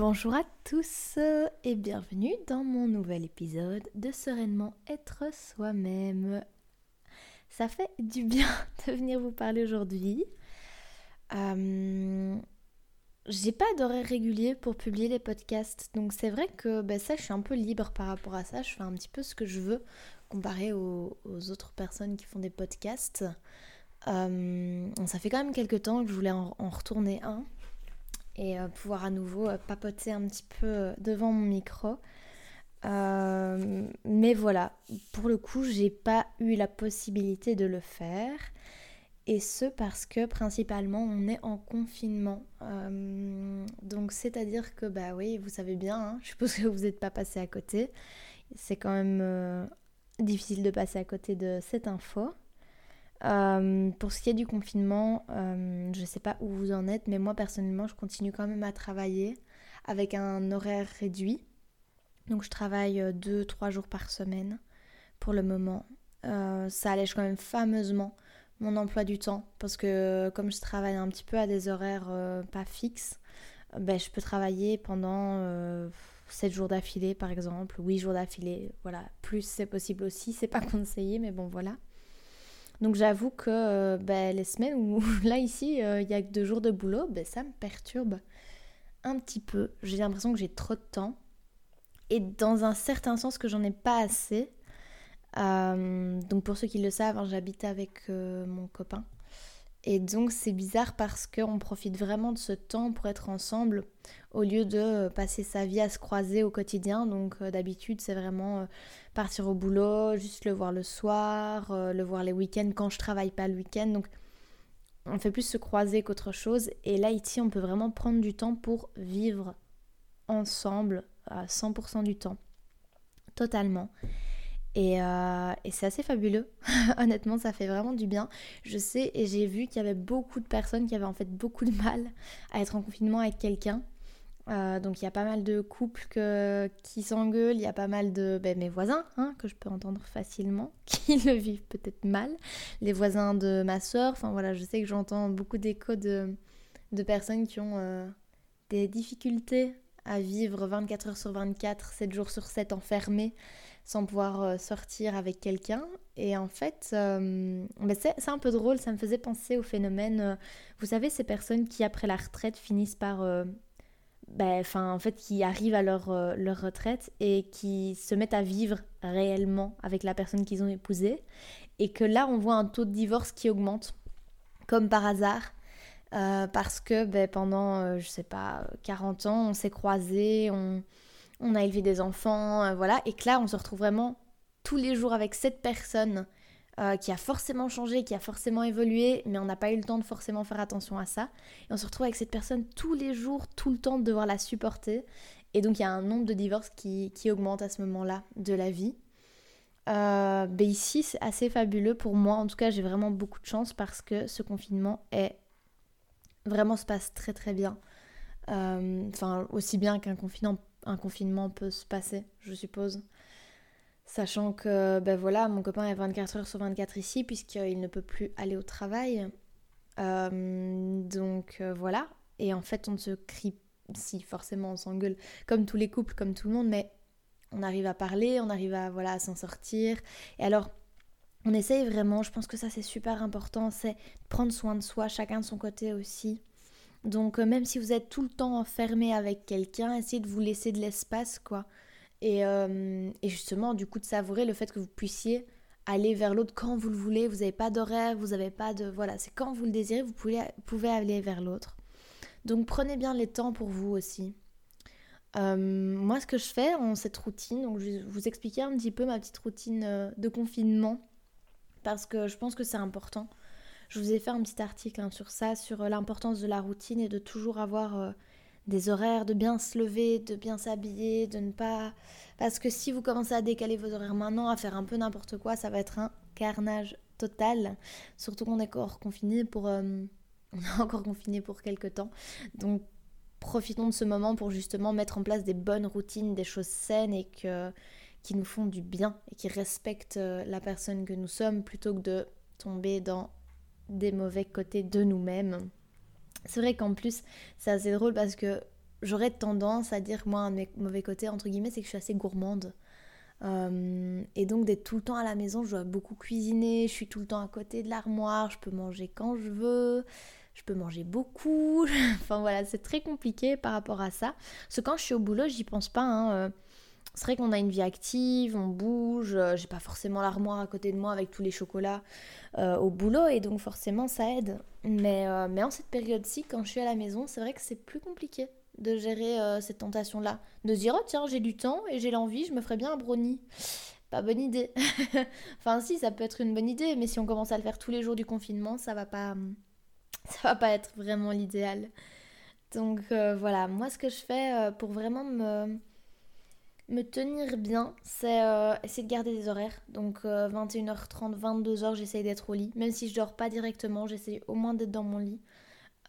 Bonjour à tous et bienvenue dans mon nouvel épisode de Sereinement être soi-même. Ça fait du bien de venir vous parler aujourd'hui. Euh, j'ai pas d'horaire régulier pour publier les podcasts, donc c'est vrai que ben, ça, je suis un peu libre par rapport à ça. Je fais un petit peu ce que je veux comparé aux, autres personnes qui font des podcasts. Euh, ça fait quand même quelques temps que je voulais en retourner un et euh, pouvoir à nouveau euh, papoter un petit peu euh, devant mon micro. mais voilà, pour le coup, j'ai pas eu la possibilité de le faire. Et ce parce que principalement on est en confinement. donc c'est-à-dire que bah oui, vous savez bien, hein, je suppose que vous n'êtes pas passé à côté. C'est quand même difficile de passer à côté de cette info. Euh, pour ce qui est du confinement, euh, je ne sais pas où vous en êtes, mais moi personnellement, je continue quand même à travailler avec un horaire réduit. Donc je travaille 2-3 euh, jours par semaine pour le moment. ça allège quand même fameusement mon emploi du temps parce que comme je travaille un petit peu à des horaires pas fixes, ben, je peux travailler pendant 7 jours d'affilée par exemple, 8 jours d'affilée. Voilà, plus c'est possible aussi, c'est pas conseillé, mais bon voilà. Donc j'avoue que euh, ben, les semaines où là ici euh, il y a que deux jours de boulot, ben, ça me perturbe un petit peu. J'ai l'impression que j'ai trop de temps et dans un certain sens que j'en ai pas assez. Euh, donc pour ceux qui le savent, hein, j'habite avec mon copain. Et donc c'est bizarre parce qu'on profite vraiment de ce temps pour être ensemble au lieu de passer sa vie à se croiser au quotidien. Donc d'habitude c'est vraiment partir au boulot, juste le voir le soir, euh, le voir les week-ends quand je travaille pas le week-end. Donc on fait plus se croiser qu'autre chose. Et là ici on peut vraiment prendre du temps pour vivre ensemble à 100% du temps. Totalement. Et, euh, et c'est assez fabuleux. Honnêtement, ça fait vraiment du bien. Je sais et j'ai vu qu'il y avait beaucoup de personnes qui avaient en fait beaucoup de mal à être en confinement avec quelqu'un. Euh, donc il y a pas mal de couples qui s'engueulent, il y a pas mal de ben, mes voisins hein, que je peux entendre facilement, qui le vivent peut-être mal, les voisins de ma soeur, enfin voilà, je sais que j'entends beaucoup d'échos de, personnes qui ont euh, des difficultés à vivre 24 heures sur 24, 7 jours sur 7 enfermés sans pouvoir euh, sortir avec quelqu'un. Et en fait, ben, c'est un peu drôle, ça me faisait penser au phénomène, vous savez, ces personnes qui après la retraite finissent par ben, en fait, qui arrivent à leur, euh, leur retraite et qui se mettent à vivre réellement avec la personne qu'ils ont épousée. Et que là, on voit un taux de divorce qui augmente, comme par hasard. Euh, parce que ben, pendant, euh, je sais pas, 40 ans, on s'est croisés, on, on, a élevé des enfants, voilà. Et que là, on se retrouve vraiment tous les jours avec cette personne euh, qui a forcément changé, qui a forcément évolué, mais on n'a pas eu le temps de forcément faire attention à ça. Et on se retrouve avec cette personne tous les jours, tout le temps de devoir la supporter. Et donc il y a un nombre de divorces qui, augmente à ce moment-là de la vie. Euh, ben ici, c'est assez fabuleux pour moi. En tout cas, j'ai vraiment beaucoup de chance parce que ce confinement est vraiment se passe très très bien. Euh, enfin, aussi bien qu'un confinement, un confinement peut se passer, je suppose. Sachant que ben voilà, mon copain est 24 heures sur 24 ici puisqu'il ne peut plus aller au travail. Euh, donc euh, voilà. Et en fait, on se crie, si forcément on s'engueule, comme tous les couples, comme tout le monde, mais on arrive à parler, on arrive à voilà à s'en sortir. Et alors, on essaye vraiment, je pense que ça c'est super important, c'est prendre soin de soi, chacun de son côté aussi. Donc euh, même si vous êtes tout le temps enfermé avec quelqu'un, essayez de vous laisser de l'espace, quoi. Euh, et, justement, du coup, de savourer le fait que vous puissiez aller vers l'autre quand vous le voulez. Vous n'avez pas d'horaire, vous n'avez pas de... Voilà, c'est quand vous le désirez, vous pouvez, pouvez aller vers l'autre. Donc prenez bien les temps pour vous aussi. Euh, moi, ce que je fais en cette routine, donc je vais vous expliquer un petit peu ma petite routine de confinement, parce que je pense que c'est important. Je vous ai fait un petit article hein, sur ça, sur l'importance de la routine et de toujours avoir des horaires, de bien se lever, de bien s'habiller, de ne pas... Parce que si vous commencez à décaler vos horaires maintenant, à faire un peu n'importe quoi, ça va être un carnage total. Surtout qu'on est encore confiné pour... Euh, on est encore confiné pour quelques temps. Donc profitons de ce moment pour justement mettre en place des bonnes routines, des choses saines et que, qui nous font du bien et qui respectent euh, la personne que nous sommes plutôt que de tomber dans des mauvais côtés de nous-mêmes. C'est vrai qu'en plus, c'est assez drôle parce que j'aurais tendance à dire, moi, un mauvais côtés, entre guillemets, c'est que je suis assez gourmande. Euh, et donc d'être tout le temps à la maison, je dois beaucoup cuisiner, je suis tout le temps à côté de l'armoire, je peux manger quand je veux, je peux manger beaucoup. enfin voilà, c'est très compliqué par rapport à ça. Parce que quand je suis au boulot, j'y pense pas. Hein, euh, c'est vrai qu'on a une vie active, on bouge, euh, j'ai pas forcément l'armoire à côté de moi avec tous les chocolats au boulot et donc forcément ça aide. Mais, mais en cette période-ci, quand je suis à la maison, c'est vrai que c'est plus compliqué de gérer euh, cette tentation-là. De se dire, oh tiens, j'ai du temps et j'ai l'envie, je me ferais bien un brownie. Pas bonne idée. enfin si, ça peut être une bonne idée, mais si on commence à le faire tous les jours du confinement, ça va pas, ça va pas être vraiment l'idéal. Donc euh, voilà, moi ce que je fais euh, pour vraiment me, me tenir bien, c'est essayer de garder des horaires. Donc 21h30, 22h, j'essaye d'être au lit. Même si je dors pas directement, j'essaye au moins d'être dans mon lit.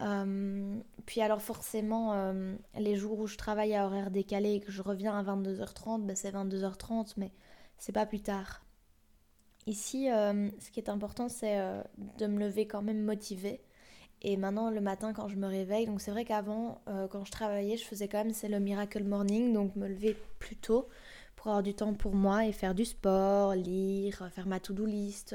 Euh, puis alors forcément, euh, les jours où je travaille à horaire décalé et que je reviens à 22h30, ben c'est 22h30, mais c'est pas plus tard. Ici, euh, ce qui est important, c'est de me lever quand même motivée. Et maintenant, le matin, quand je me réveille, donc c'est vrai qu'avant, quand je travaillais, je faisais quand même, c'est le miracle morning, donc me lever plus tôt pour avoir du temps pour moi et faire du sport, lire, faire ma to-do list.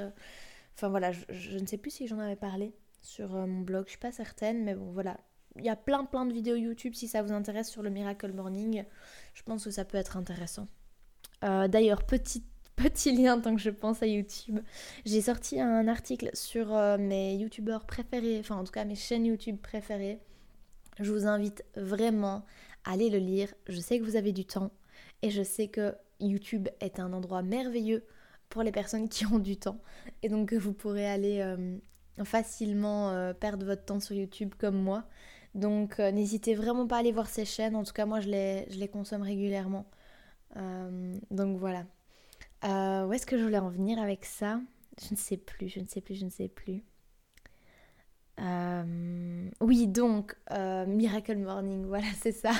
Enfin voilà, je ne sais plus si j'en avais parlé sur euh, mon blog, je suis pas certaine, mais bon voilà. Il y a plein plein de vidéos YouTube si ça vous intéresse sur le Miracle Morning. Je pense que ça peut être intéressant. Euh, d'ailleurs, petit, petit lien tant que je pense à YouTube. J'ai sorti un article sur euh, mes YouTubeurs préférés, enfin en tout cas mes chaînes YouTube préférées. Je vous invite vraiment à aller le lire. Je sais que vous avez du temps et je sais que YouTube est un endroit merveilleux pour les personnes qui ont du temps et donc vous pourrez aller facilement euh, perdre votre temps sur YouTube comme moi. Donc euh, n'hésitez vraiment pas à aller voir ces chaînes. En tout cas, moi, je les, consomme régulièrement. Euh, donc voilà. Où est-ce que je voulais en venir avec ça? Je ne sais plus, je ne sais plus, je ne sais plus. oui, donc, Miracle Morning, voilà, c'est ça.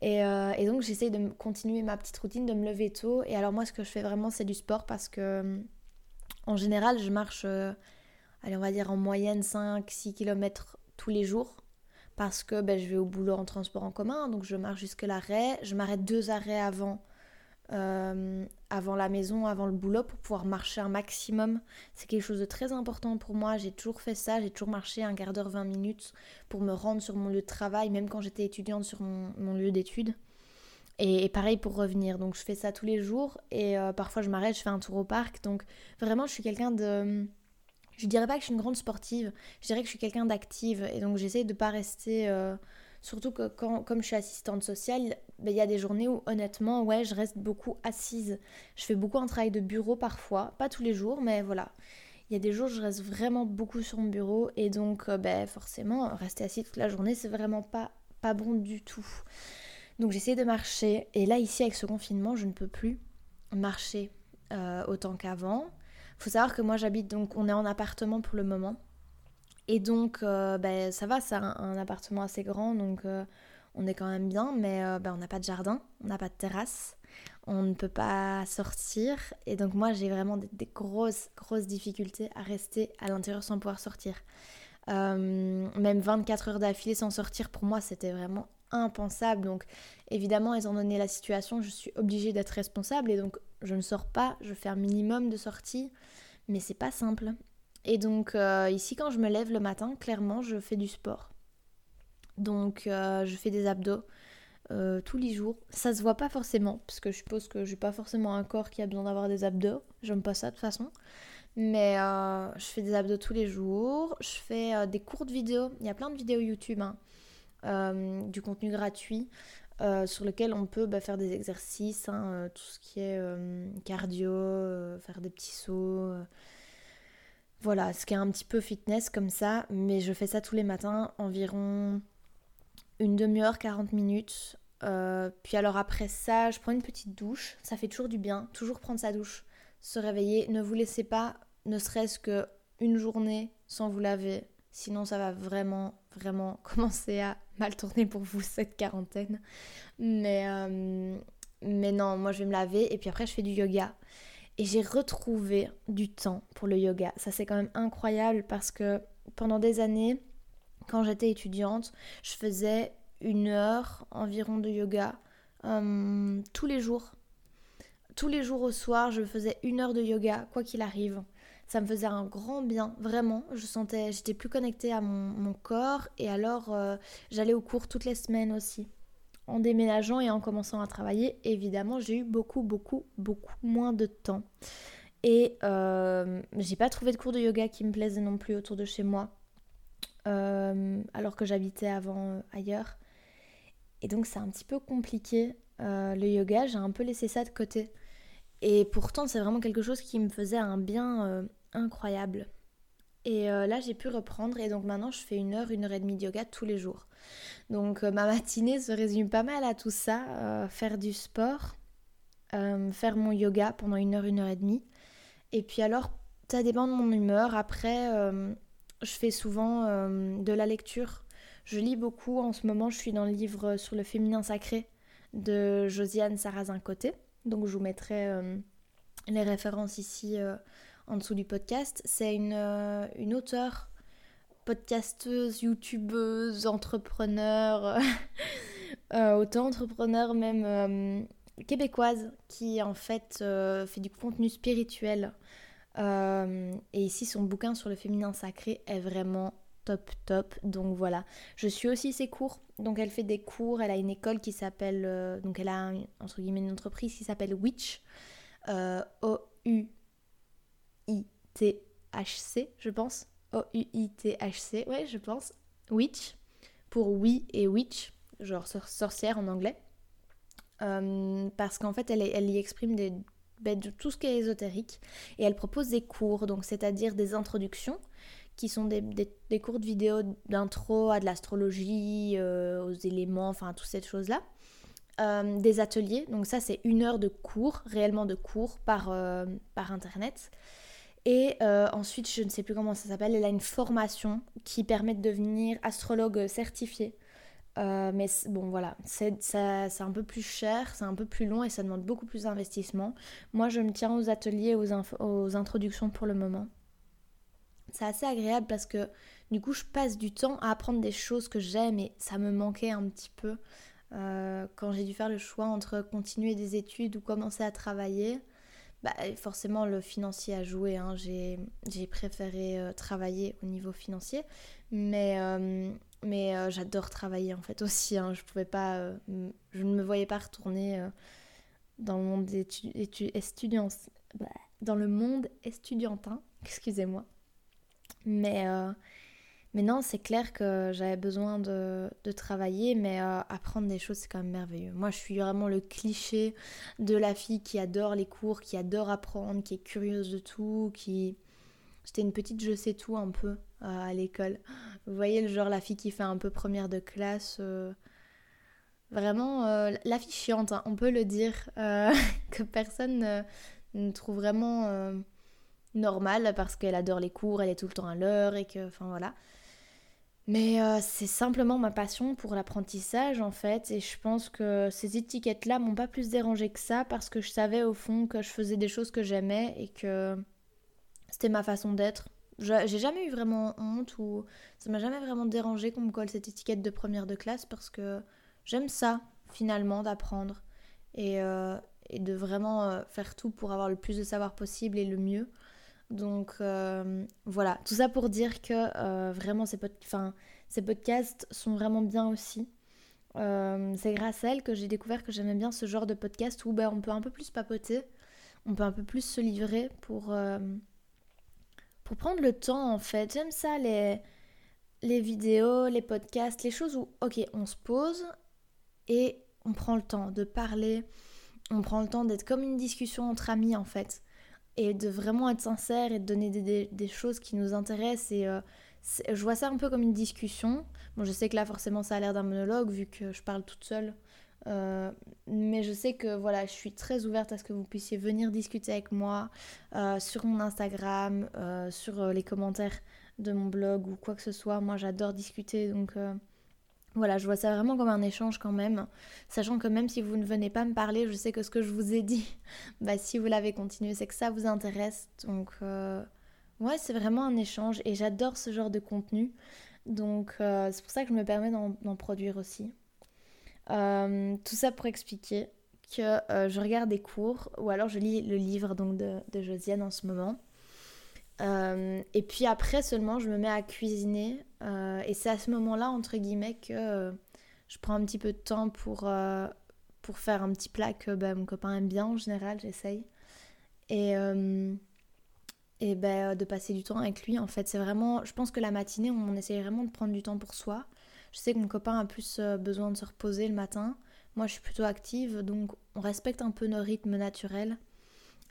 Et, et donc, j'essaye de continuer ma petite routine, de me lever tôt. Et alors, moi, ce que je fais vraiment, c'est du sport parce que, en général, je marche allez, on va dire en moyenne 5-6 km tous les jours parce que ben, je vais au boulot en transport en commun, donc je marche jusque l'arrêt. Je m'arrête deux arrêts avant, euh, avant la maison, avant le boulot pour pouvoir marcher un maximum. C'est quelque chose de très important pour moi. J'ai toujours fait ça, j'ai toujours marché un quart d'heure, 20 minutes pour me rendre sur mon lieu de travail, même quand j'étais étudiante sur mon, lieu d'études. Et, pareil pour revenir. Donc je fais ça tous les jours et euh, parfois je m'arrête, je fais un tour au parc. Donc vraiment, je suis quelqu'un de je dirais pas que je suis une grande sportive, je dirais que je suis quelqu'un d'active et donc j'essaie de pas rester. Euh, surtout que quand, comme je suis assistante sociale, ben, il y a des journées où honnêtement, ouais, je reste beaucoup assise. Je fais beaucoup un travail de bureau parfois, pas tous les jours, mais voilà. Il y a des jours où je reste vraiment beaucoup sur mon bureau et donc euh, ben, forcément, rester assis toute la journée, c'est vraiment pas, pas bon du tout. Donc j'essaie de marcher et là ici avec ce confinement, je ne peux plus marcher euh, autant qu'avant faut savoir que moi j'habite donc on est en appartement pour le moment. Et donc euh, ben, ça va, c'est un, appartement assez grand donc euh, on est quand même bien, mais euh, ben, on n'a pas de jardin, on n'a pas de terrasse, on ne peut pas sortir. Et donc moi j'ai vraiment des, grosses, grosses difficultés à rester à l'intérieur sans pouvoir sortir. même 24 heures d'affilée sans sortir, pour moi c'était vraiment impensable. Donc évidemment, étant donné la situation, je suis obligée d'être responsable et donc je ne sors pas, je fais un minimum de sorties, mais c'est pas simple. Et donc euh, ici, quand je me lève le matin, clairement, je fais du sport. Donc euh, je fais des abdos euh, tous les jours. Ça se voit pas forcément, parce que je suppose que j'ai pas forcément un corps qui a besoin d'avoir des abdos. J'aime pas ça de toute façon. Mais je fais des abdos tous les jours. Je fais des courtes vidéos. Il y a plein de vidéos YouTube. Hein. du contenu gratuit sur lequel on peut bah, faire des exercices, hein, tout ce qui est cardio, faire des petits sauts. Voilà, ce qui est un petit peu fitness comme ça, mais je fais ça tous les matins, environ une demi-heure, 40 minutes. puis alors après ça, je prends une petite douche, ça fait toujours du bien, toujours prendre sa douche, se réveiller, ne vous laissez pas, ne serait-ce que une journée sans vous laver, sinon ça va vraiment, vraiment commencer à mal tourner pour vous cette quarantaine. Mais, euh, mais non, moi je vais me laver et puis après je fais du yoga. Et j'ai retrouvé du temps pour le yoga. Ça c'est quand même incroyable parce que pendant des années, quand j'étais étudiante, je faisais une heure environ de yoga euh, tous les jours. Tous les jours au soir, je faisais une heure de yoga, quoi qu'il arrive. Ça me faisait un grand bien, vraiment. Je sentais, j'étais plus connectée à mon, corps et alors euh, j'allais au cours toutes les semaines aussi. En déménageant et en commençant à travailler, évidemment, j'ai eu beaucoup, beaucoup, beaucoup moins de temps. Et euh, j'ai pas trouvé de cours de yoga qui me plaisait non plus autour de chez moi, euh, alors que j'habitais avant euh, ailleurs. Et donc c'est un petit peu compliqué. le yoga, j'ai un peu laissé ça de côté. Et pourtant, c'est vraiment quelque chose qui me faisait un bien incroyable. Et là, j'ai pu reprendre. Et donc maintenant, je fais une heure, une heure et demie de yoga tous les jours. Donc ma matinée se résume pas mal à tout ça. faire du sport, faire mon yoga pendant une heure, une heure et demie. Et puis alors, ça dépend de mon humeur. Après, euh, je fais souvent euh, de la lecture. Je lis beaucoup. En ce moment, je suis dans le livre sur le féminin sacré de Josiane Sarrazin-Côté. Donc, je vous mettrai euh, les références ici en dessous du podcast. C'est une, une auteure, podcasteuse, youtubeuse, entrepreneur, auto-entrepreneur même québécoise qui en fait euh, fait du contenu spirituel. Euh, et ici, son bouquin sur le féminin sacré est vraiment top top. Donc voilà, je suis aussi ses cours. Donc elle fait des cours, elle a une école qui s'appelle, euh, donc elle a entre guillemets une entreprise qui s'appelle Witch, O-U-I-T-H-C, je pense. O-U-I-T-H-C, ouais, je pense. Witch, pour oui et witch, genre sorcière en anglais. Euh, parce qu'en fait, elle, elle, y exprime des, ben, de tout ce qui est ésotérique et elle propose des cours, donc c'est-à-dire des introductions qui sont des, des, courtes vidéos d'intro à de l'astrologie, euh, aux éléments, enfin toutes ces choses-là. Euh, des ateliers, donc ça c'est une heure de cours, réellement de cours par, par internet. Et ensuite, je ne sais plus comment ça s'appelle, elle a une formation qui permet de devenir astrologue certifié. Euh, mais bon, voilà, c'est un peu plus cher, c'est un peu plus long et ça demande beaucoup plus d'investissement. Moi, je me tiens aux ateliers, aux, aux introductions pour le moment. C'est assez agréable parce que du coup, je passe du temps à apprendre des choses que j'aime et ça me manquait un petit peu euh, quand j'ai dû faire le choix entre continuer des études ou commencer à travailler. Bah, forcément, le financier a joué. Hein. J'ai préféré euh, travailler au niveau financier. Mais, mais euh, j'adore travailler en fait aussi. Hein. Je euh, ne me voyais pas retourner euh, dans le monde étudiant, bah, dans le monde estudiantin. Excusez-moi. Mais mais non, c'est clair que j'avais besoin de, de, travailler, mais apprendre des choses, c'est quand même merveilleux. Moi, je suis vraiment le cliché de la fille qui adore les cours, qui adore apprendre, qui est curieuse de tout, qui... J'étais une petite je sais tout un peu à l'école. Vous voyez le genre la fille qui fait un peu première de classe. Euh, vraiment euh, la fille chiante, hein, on peut le dire, euh, que personne ne trouve vraiment normal parce qu'elle adore les cours, elle est tout le temps à l'heure et que, enfin voilà. Mais c'est simplement ma passion pour l'apprentissage en fait et je pense que ces étiquettes-là m'ont pas plus dérangé que ça parce que je savais au fond que je faisais des choses que j'aimais et que c'était ma façon d'être j'ai jamais eu vraiment honte ou ça m'a jamais vraiment dérangé qu'on me colle cette étiquette de première de classe parce que j'aime ça finalement d'apprendre et, euh, de vraiment euh, faire tout pour avoir le plus de savoir possible et le mieux. Donc euh, voilà, tout ça pour dire que vraiment ces, ces podcasts sont vraiment bien aussi. c'est grâce à elle que j'ai découvert que j'aimais bien ce genre de podcast où ben, on peut un peu plus papoter, on peut un peu plus se livrer pour pour prendre le temps en fait. J'aime ça les, les vidéos, les podcasts, les choses où, ok, on se pose et on prend le temps de parler, on prend le temps d'être comme une discussion entre amis en fait. Et de vraiment être sincère et de donner des, choses qui nous intéressent. Et euh, je vois ça un peu comme une discussion. Bon, je sais que là, forcément, ça a l'air d'un monologue vu que je parle toute seule. Euh, mais je sais que voilà, je suis très ouverte à ce que vous puissiez venir discuter avec moi euh, sur mon Instagram, sur les commentaires de mon blog ou quoi que ce soit. Moi, j'adore discuter, donc voilà, je vois ça vraiment comme un échange quand même. Sachant que même si vous ne venez pas me parler, je sais que ce que je vous ai dit, bah, si vous l'avez continué, c'est que ça vous intéresse. Donc ouais, c'est vraiment un échange et j'adore ce genre de contenu. Donc c'est pour ça que je me permets d'en produire aussi. tout ça pour expliquer que je regarde des cours ou alors je lis le livre donc de, de Josiane en ce moment. Et puis après seulement je me mets à cuisiner et c'est à ce moment-là entre guillemets que je prends un petit peu de temps pour, pour faire un petit plat que ben, mon copain aime bien en général, j'essaye. Et, euh, et ben, de passer du temps avec lui, en fait, c'est vraiment. Je pense que la matinée, on essaye vraiment de prendre du temps pour soi. Je sais que mon copain a plus euh, besoin de se reposer le matin. Moi, je suis plutôt active, donc on respecte un peu nos rythmes naturels.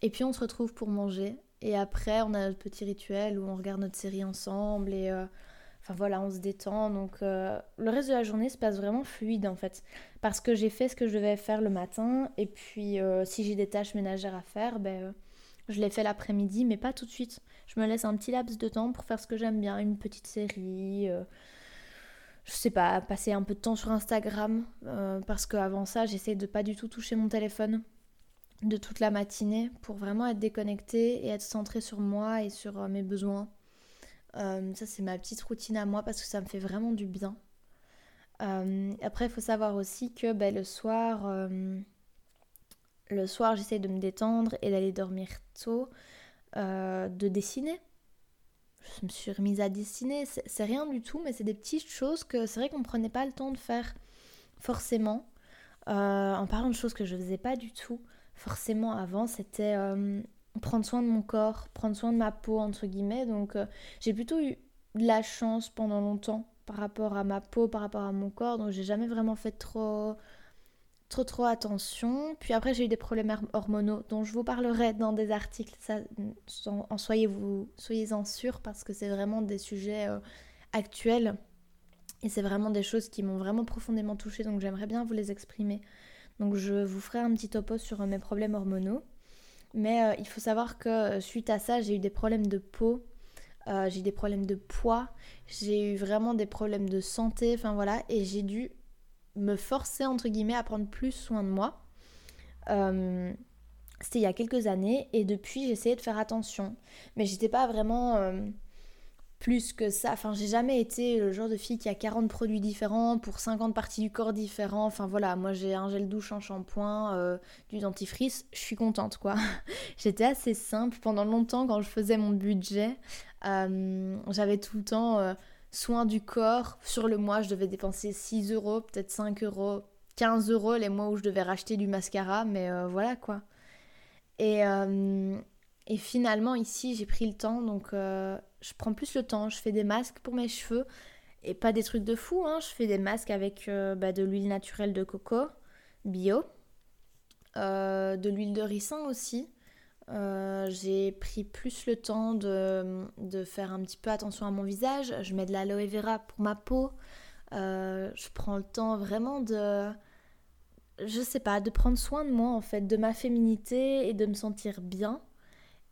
Et puis, on se retrouve pour manger. Et après, on a notre petit rituel où on regarde notre série ensemble et. Euh, Enfin voilà, on se détend. Donc euh, le reste de la journée se passe vraiment fluide en fait. Parce que j'ai fait ce que je devais faire le matin. Et puis euh, si j'ai des tâches ménagères à faire, ben, je les fais l'après-midi, mais pas tout de suite. Je me laisse un petit laps de temps pour faire ce que j'aime bien. Une petite série. je sais pas, passer un peu de temps sur Instagram. parce qu'avant ça, j'essaie de pas du tout toucher mon téléphone de toute la matinée pour vraiment être déconnectée et être centrée sur moi et sur mes besoins. Euh, ça, c'est ma petite routine à moi parce que ça me fait vraiment du bien. Euh, après, il faut savoir aussi que ben, le soir, euh, le soir, j'essaie de me détendre et d'aller dormir tôt, de dessiner. Je me suis remise à dessiner. C'est rien du tout, mais c'est des petites choses que c'est vrai qu'on ne prenait pas le temps de faire forcément. en parlant de choses que je faisais pas du tout forcément avant, c'était prendre soin de mon corps, prendre soin de ma peau, entre guillemets. Donc euh, j'ai plutôt eu de la chance pendant longtemps par rapport à ma peau, par rapport à mon corps. Donc j'ai jamais vraiment fait trop, trop, trop attention. Puis après, j'ai eu des problèmes hormonaux dont je vous parlerai dans des articles. Ça, en soyez-vous, soyez-en sûrs parce que c'est vraiment des sujets euh, actuels. Et c'est vraiment des choses qui m'ont vraiment profondément touchée. Donc j'aimerais bien vous les exprimer. Donc je vous ferai un petit topo sur mes problèmes hormonaux. Mais euh, il faut savoir que euh, suite à ça, j'ai eu des problèmes de peau, euh, j'ai eu des problèmes de poids, j'ai eu vraiment des problèmes de santé, enfin voilà, et j'ai dû me forcer entre guillemets à prendre plus soin de moi. C'était il y a quelques années. Et depuis essayé de faire attention, mais j'étais pas vraiment plus que ça. Enfin, j'ai jamais été le genre de fille qui a 40 produits différents pour 50 parties du corps différents. Enfin voilà, moi j'ai un gel douche, un shampoing, euh, du dentifrice, je suis contente quoi. J'étais assez simple pendant longtemps quand je faisais mon budget. Euh, j'avais tout le temps euh, soin du corps. Sur le mois, je devais dépenser 6 euros, peut-être 5 euros, 15 euros les mois où je devais racheter du mascara, mais voilà quoi. Et, et finalement, ici, j'ai pris le temps, donc je prends plus le temps. Je fais des masques pour mes cheveux et pas des trucs de fou. Hein. Je fais des masques avec euh, bah, de l'huile naturelle de coco bio, euh, de l'huile de ricin aussi. Euh, j'ai pris plus le temps de, de, faire un petit peu attention à mon visage. Je mets de l'aloe vera pour ma peau. je prends le temps vraiment de, je sais pas, de prendre soin de moi en fait, de ma féminité et de me sentir bien.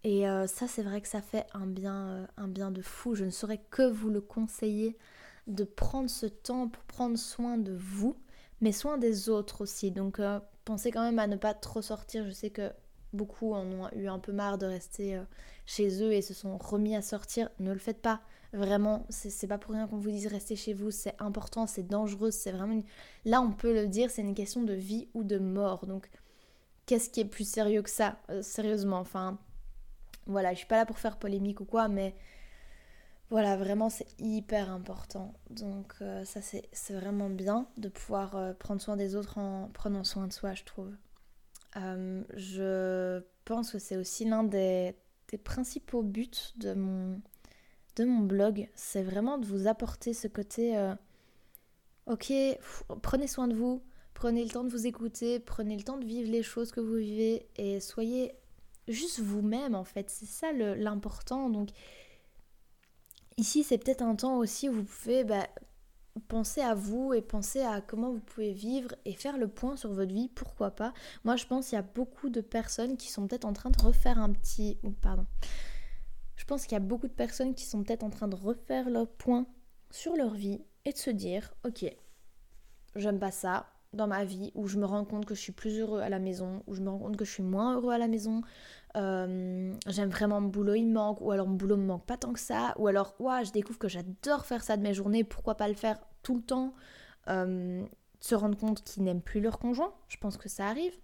Et euh, ça, c'est vrai que ça fait un bien, euh, un bien de fou. Je ne saurais que vous le conseiller de prendre ce temps pour prendre soin de vous, mais soin des autres aussi. Donc euh, pensez quand même à ne pas trop sortir. Je sais que beaucoup en ont eu un peu marre de rester chez eux et se sont remis à sortir. Ne le faites pas. Vraiment, c'est pas pour rien qu'on vous dise rester chez vous. C'est important, c'est dangereux. C'est vraiment Là, on peut le dire, c'est une question de vie ou de mort. Donc, qu'est-ce qui est plus sérieux que ça Sérieusement, enfin voilà, je suis pas là pour faire polémique ou quoi, mais voilà, vraiment c'est hyper important. Donc euh, ça c'est vraiment bien de pouvoir euh, prendre soin des autres en prenant soin de soi, je trouve. Euh, je pense que c'est aussi l'un des, des, principaux buts de mon, de mon blog. C'est vraiment de vous apporter ce côté, ok, prenez soin de vous, prenez le temps de vous écouter, prenez le temps de vivre les choses que vous vivez et soyez juste vous-même en fait. C'est ça l'important. Donc ici c'est peut-être un temps aussi où vous pouvez bah, penser à vous et penser à comment vous pouvez vivre et faire le point sur votre vie, pourquoi pas. Moi je pense qu'il y a beaucoup de personnes qui sont peut-être en train de refaire un petit... Pardon. Je pense qu'il y a beaucoup de personnes qui sont peut-être en train de refaire le point sur leur vie et de se dire, ok, j'aime pas ça, dans ma vie où je me rends compte que je suis plus heureux à la maison, où je me rends compte que je suis moins heureux à la maison. Euh, j'aime vraiment mon boulot, il me manque, ou alors mon boulot me manque pas tant que ça, ou alors, ouais, je découvre que j'adore faire ça de mes journées, pourquoi pas le faire tout le temps. Euh, se rendre compte qu'ils n'aiment plus leur conjoint, je pense que ça arrive.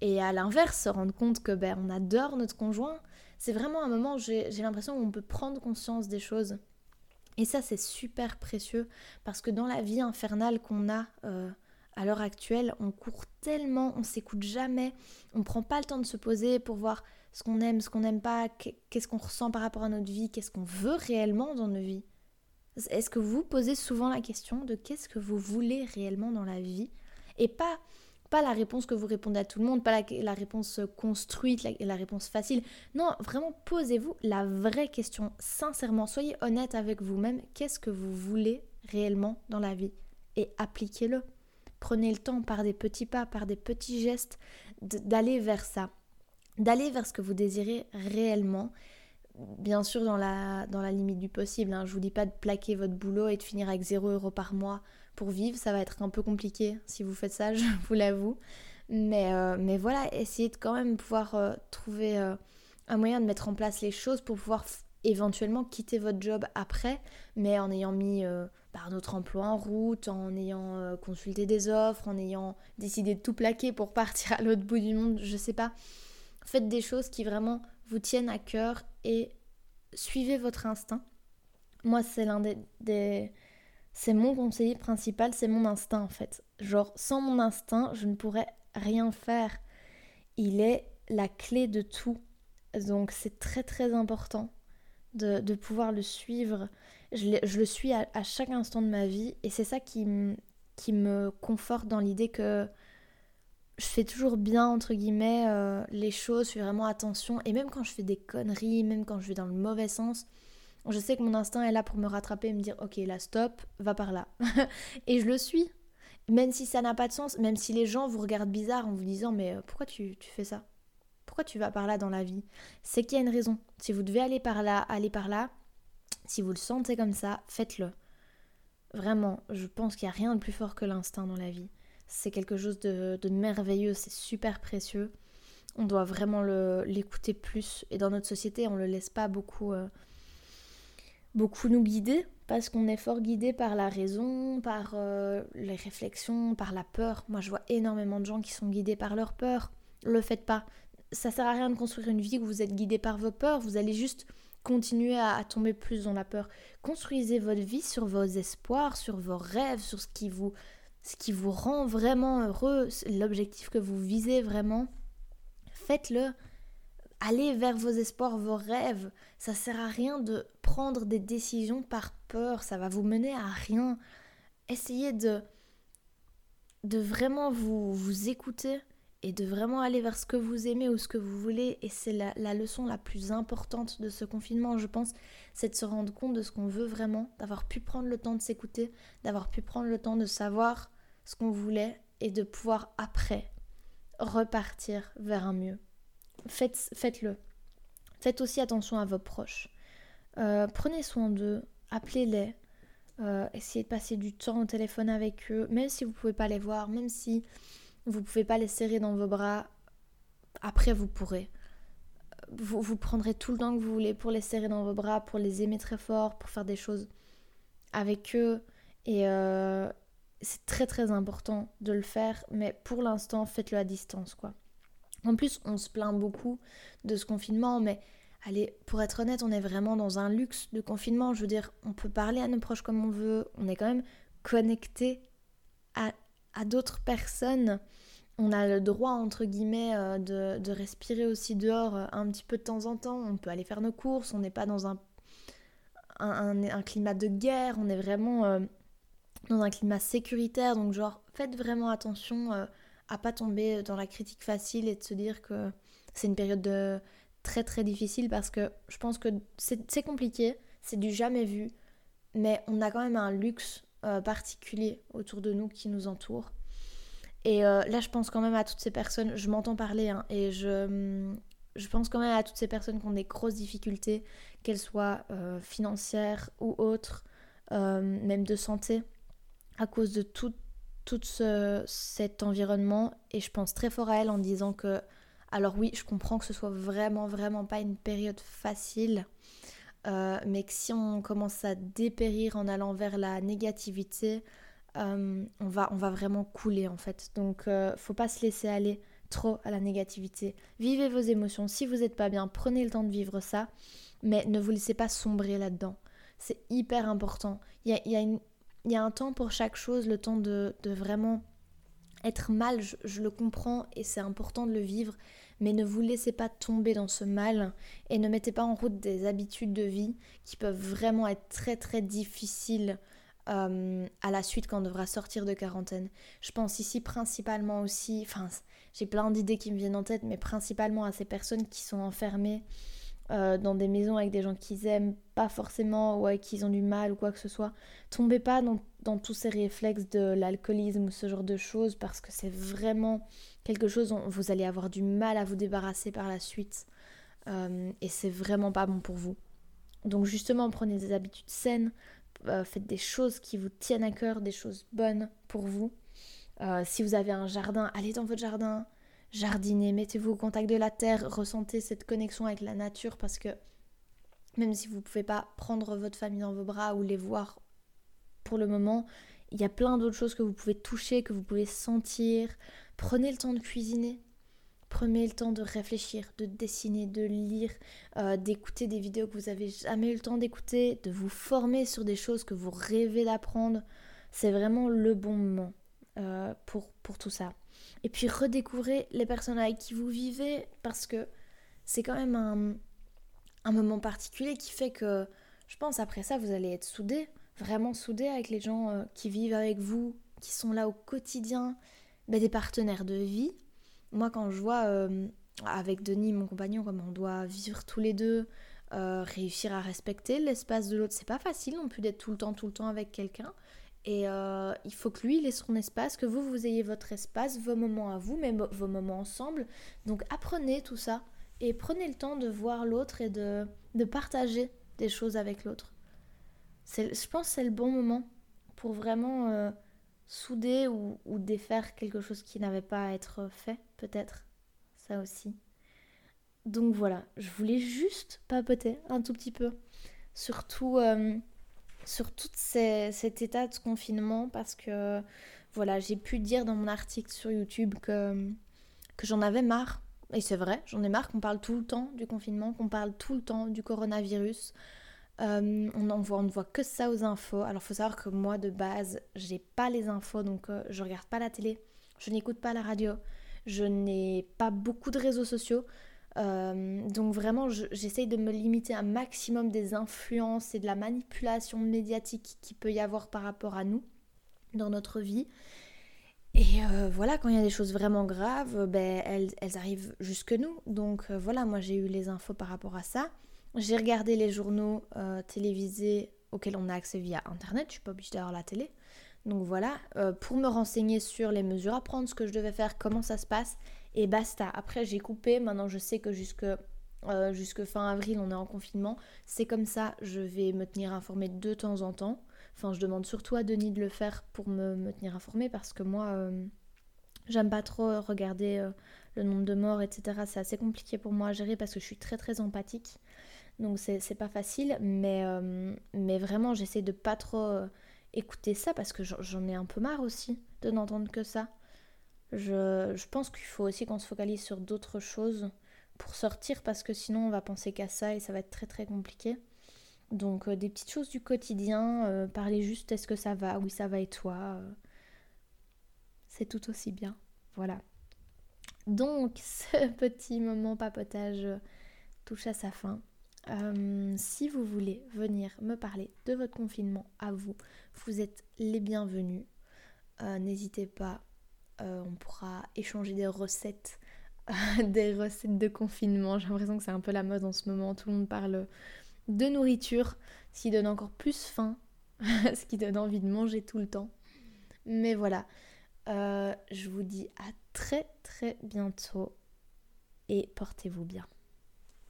Et à l'inverse, se rendre compte que ben, on adore notre conjoint. C'est vraiment un moment j'ai l'impression où on peut prendre conscience des choses. Et ça, c'est super précieux parce que dans la vie infernale qu'on a euh, à l'heure actuelle, on court tellement, on s'écoute jamais, on prend pas le temps de se poser pour voir ce qu'on aime, ce qu'on n'aime pas, qu'est-ce qu'on ressent par rapport à notre vie, qu'est-ce qu'on veut réellement dans nos vies. Est-ce que vous posez souvent la question de qu'est-ce que vous voulez réellement dans la vie et pas pas la réponse que vous répondez à tout le monde, pas la, réponse construite, la, la, réponse facile. Non, vraiment posez-vous la vraie question, sincèrement. Soyez honnête avec vous-même. Qu'est-ce que vous voulez réellement dans la vie Et appliquez-le. Prenez le temps par des petits pas, par des petits gestes, d'aller vers ça. D'aller vers ce que vous désirez réellement bien sûr dans la, limite du possible. Hein. Je vous dis pas de plaquer votre boulot et de finir avec 0 euros par mois pour vivre. Ça va être un peu compliqué si vous faites ça, je vous l'avoue. Mais, euh, mais voilà, essayez de quand même pouvoir euh, trouver euh, un moyen de mettre en place les choses pour pouvoir éventuellement quitter votre job après, mais en ayant mis par notre emploi en route, en ayant consulté des offres, en ayant décidé de tout plaquer pour partir à l'autre bout du monde, je sais pas. Faites des choses qui vraiment vous tiennent à cœur et suivez votre instinct. Moi, c'est l'un des, c'est mon conseiller principal, c'est mon instinct en fait. Genre, sans mon instinct, je ne pourrais rien faire. Il est la clé de tout. Donc, c'est très très important de, pouvoir le suivre. Je, le suis à, chaque instant de ma vie et c'est ça qui, qui me conforte dans l'idée que je fais toujours bien, entre guillemets, euh, les choses, je fais vraiment attention. Et même quand je fais des conneries, même quand je vais dans le mauvais sens, je sais que mon instinct est là pour me rattraper et me dire, ok, là, stop, va par là. et je le suis. Même si ça n'a pas de sens, même si les gens vous regardent bizarre en vous disant, mais euh, pourquoi tu, tu fais ça? Pourquoi tu vas par là dans la vie? C'est qu'il y a une raison. Si vous devez aller par là, allez par là. Si vous le sentez comme ça, faites-le. Vraiment, je pense qu'il n'y a rien de plus fort que l'instinct dans la vie c'est quelque chose de, merveilleux, c'est super précieux. On doit vraiment l'écouter plus. Et dans notre société, on ne le laisse pas beaucoup, euh, beaucoup nous guider, parce qu'on est fort guidé par la raison, par euh, les réflexions, par la peur. Moi, je vois énormément de gens qui sont guidés par leur peur. Le faites pas. Ça sert à rien de construire une vie où vous êtes guidé par vos peurs. Vous allez juste continuer à, tomber plus dans la peur. Construisez votre vie sur vos espoirs, sur vos rêves, sur ce qui vous ce qui vous rend vraiment heureux, l'objectif que vous visez vraiment, faites-le. Allez vers vos espoirs, vos rêves. Ça sert à rien de prendre des décisions par peur, ça va vous mener à rien. Essayez de, de vraiment vous, vous écouter et de vraiment aller vers ce que vous aimez ou ce que vous voulez. Et c'est la, leçon la plus importante de ce confinement, je pense, c'est de se rendre compte de ce qu'on veut vraiment, d'avoir pu prendre le temps de s'écouter, d'avoir pu prendre le temps de savoir ce qu'on voulait et de pouvoir après repartir vers un mieux. Faites, faites-le. Faites aussi attention à vos proches. Euh, prenez soin d'eux, appelez-les, euh, essayez de passer du temps au téléphone avec eux, même si vous ne pouvez pas les voir, même si vous pouvez pas les serrer dans vos bras, après vous pourrez. Vous, vous prendrez tout le temps que vous voulez pour les serrer dans vos bras, pour les aimer très fort, pour faire des choses avec eux. Et, euh, c'est très très important de le faire, mais pour l'instant, faites-le à distance, quoi. En plus, on se plaint beaucoup de ce confinement, mais allez, pour être honnête, on est vraiment dans un luxe de confinement. Je veux dire, on peut parler à nos proches comme on veut, on est quand même connecté à, d'autres personnes. On a le droit, entre guillemets, euh, de, respirer aussi dehors euh, un petit peu de temps en temps. On peut aller faire nos courses, on n'est pas dans un, climat de guerre, on est vraiment euh, dans un climat sécuritaire. Donc genre, faites vraiment attention à pas tomber dans la critique facile et de se dire que c'est une période de très très difficile parce que je pense que c'est compliqué, c'est du jamais vu, mais on a quand même un luxe euh, particulier autour de nous qui nous entoure. Et euh, là, je pense quand même à toutes ces personnes, je m'entends parler, hein, et je, je pense quand même à toutes ces personnes qui ont des grosses difficultés, qu'elles soient financières ou autres, même de santé à cause de tout, tout cet environnement et je pense très fort à elle en disant que alors oui je comprends que ce soit vraiment vraiment pas une période facile euh, mais que si on commence à dépérir en allant vers la négativité on, va, on va vraiment couler en fait. Donc faut pas se laisser aller trop à la négativité. Vivez vos émotions. Si vous n'êtes pas bien, prenez le temps de vivre ça, mais ne vous laissez pas sombrer là-dedans. C'est hyper important. Il y a, y a, un temps pour chaque chose, le temps de, vraiment être mal, je, le comprends et c'est important de le vivre, mais ne vous laissez pas tomber dans ce mal et ne mettez pas en route des habitudes de vie qui peuvent vraiment être très très difficiles euh, à la suite quand on devra sortir de quarantaine. Je pense ici principalement aussi, enfin j'ai plein d'idées qui me viennent en tête, mais principalement à ces personnes qui sont enfermées euh, dans des maisons avec des gens qu'ils aiment pas forcément ou avec qui ils ont du mal ou quoi que ce soit. Tombez pas dans, tous ces réflexes de l'alcoolisme ou ce genre de choses parce que c'est vraiment quelque chose dont vous allez avoir du mal à vous débarrasser par la suite euh, et c'est vraiment pas bon pour vous. Donc justement, prenez des habitudes saines, euh, faites des choses qui vous tiennent à cœur, des choses bonnes pour vous. Euh, si vous avez un jardin, allez dans votre jardin, jardinez, mettez-vous au contact de la terre, ressentez cette connexion avec la nature parce que même si vous ne pouvez pas prendre votre famille dans vos bras ou les voir pour le moment, il y a plein d'autres choses que vous pouvez toucher, que vous pouvez sentir. Prenez le temps de cuisiner. Prenez le temps de réfléchir, de dessiner, de lire, euh, d'écouter des vidéos que vous avez jamais eu le temps d'écouter, de vous former sur des choses que vous rêvez d'apprendre. C'est vraiment le bon moment. Euh, pour, pour tout ça. Et puis redécouvrez les personnes avec qui vous vivez parce que c'est quand même un, un moment particulier qui fait que je pense après ça vous allez être soudés, vraiment soudés avec les gens euh, qui vivent avec vous, qui sont là au quotidien, ben, des partenaires de vie. Moi quand je vois euh, avec Denis, mon compagnon, comme on doit vivre tous les deux, réussir à respecter l'espace de l'autre, c'est pas facile non plus d'être tout le temps, tout le temps avec quelqu'un. Et euh, il faut que lui, il ait son espace, que vous, vous ayez votre espace, vos moments à vous, mais vos moments ensemble. Donc apprenez tout ça et prenez le temps de voir l'autre et de, de, partager des choses avec l'autre. Je pense que c'est le bon moment pour vraiment euh, souder ou, défaire quelque chose qui n'avait pas à être fait, peut-être. Ça aussi. Donc voilà, je voulais juste papoter un tout petit peu. Surtout... Euh, sur tout cet état de confinement parce que voilà, j'ai pu dire dans mon article sur YouTube que, que j'en avais marre. Et c'est vrai, j'en ai marre qu'on parle tout le temps du confinement, qu'on parle tout le temps du coronavirus. Euh, on, ne voit que ça aux infos. Alors faut savoir que moi de base, j'ai pas les infos, donc euh, je regarde pas la télé, je n'écoute pas la radio, je n'ai pas beaucoup de réseaux sociaux. Euh, donc vraiment, j'essaye de me limiter un maximum des influences et de la manipulation médiatique qui peut y avoir par rapport à nous dans notre vie. Et voilà, quand il y a des choses vraiment graves, ben, elles, arrivent jusque nous. Donc voilà, moi j'ai eu les infos par rapport à ça. J'ai regardé les journaux télévisés auxquels on a accès via Internet. Je suis pas obligée d'avoir la télé. Donc voilà, pour me renseigner sur les mesures à prendre, ce que je devais faire, comment ça se passe et basta. Après, j'ai coupé. Maintenant, je sais que jusque, euh, jusque fin avril, on est en confinement. C'est comme ça, je vais me tenir informée de temps en temps. Enfin, je demande surtout à Denis de le faire pour me, tenir informée parce que moi, euh, j'aime pas trop regarder euh, le nombre de morts, etc. C'est assez compliqué pour moi à gérer parce que je suis très très empathique. Donc, c'est pas facile. Mais, mais vraiment, j'essaie de pas trop écouter ça parce que j'en ai un peu marre aussi de n'entendre que ça. Je, pense qu'il faut aussi qu'on se focalise sur d'autres choses pour sortir parce que sinon on va penser qu'à ça et ça va être très très compliqué. Donc euh, des petites choses du quotidien, euh, parler juste est-ce que ça va, oui ça va et toi, euh, c'est tout aussi bien. Voilà. Donc ce petit moment papotage touche à sa fin. Si vous voulez venir me parler de votre confinement à vous, vous êtes les bienvenus. N'hésitez pas euh, on pourra échanger des recettes, des recettes de confinement. J'ai l'impression que c'est un peu la mode en ce moment. Tout le monde parle de nourriture, ce qui donne encore plus faim, ce qui donne envie de manger tout le temps. Mais voilà, euh, je vous dis à très très bientôt et portez-vous bien.